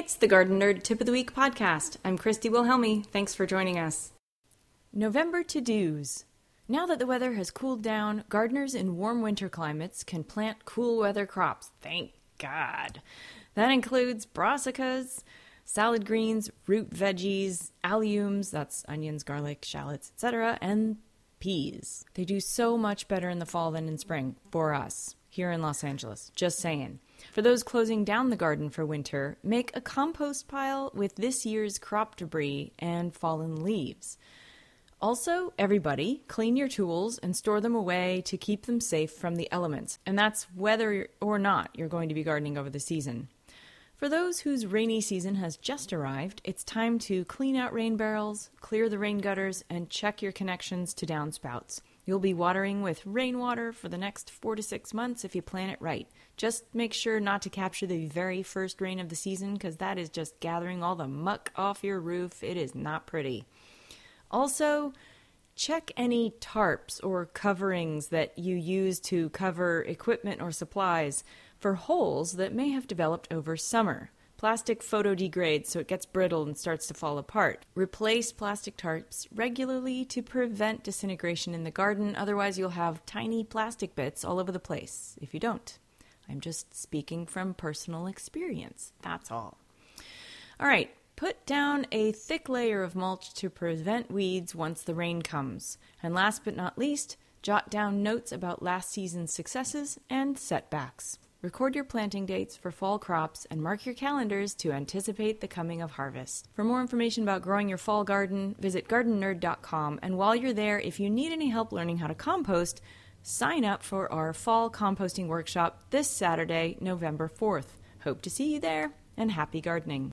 It's the Garden Nerd Tip of the Week podcast. I'm Christy Wilhelmi. Thanks for joining us. November to dos. Now that the weather has cooled down, gardeners in warm winter climates can plant cool weather crops. Thank God. That includes brassicas, salad greens, root veggies, alliums, that's onions, garlic, shallots, etc., and peas. They do so much better in the fall than in spring for us here in Los Angeles. Just saying. For those closing down the garden for winter, make a compost pile with this year's crop debris and fallen leaves. Also, everybody, clean your tools and store them away to keep them safe from the elements. And that's whether or not you're going to be gardening over the season. For those whose rainy season has just arrived, it's time to clean out rain barrels, clear the rain gutters, and check your connections to downspouts. You'll be watering with rainwater for the next four to six months if you plan it right. Just make sure not to capture the very first rain of the season because that is just gathering all the muck off your roof. It is not pretty. Also, check any tarps or coverings that you use to cover equipment or supplies for holes that may have developed over summer. Plastic photo degrades so it gets brittle and starts to fall apart. Replace plastic tarps regularly to prevent disintegration in the garden, otherwise, you'll have tiny plastic bits all over the place if you don't. I'm just speaking from personal experience, that's all. All right, put down a thick layer of mulch to prevent weeds once the rain comes. And last but not least, jot down notes about last season's successes and setbacks. Record your planting dates for fall crops and mark your calendars to anticipate the coming of harvest. For more information about growing your fall garden, visit gardennerd.com. And while you're there, if you need any help learning how to compost, sign up for our fall composting workshop this Saturday, November 4th. Hope to see you there and happy gardening.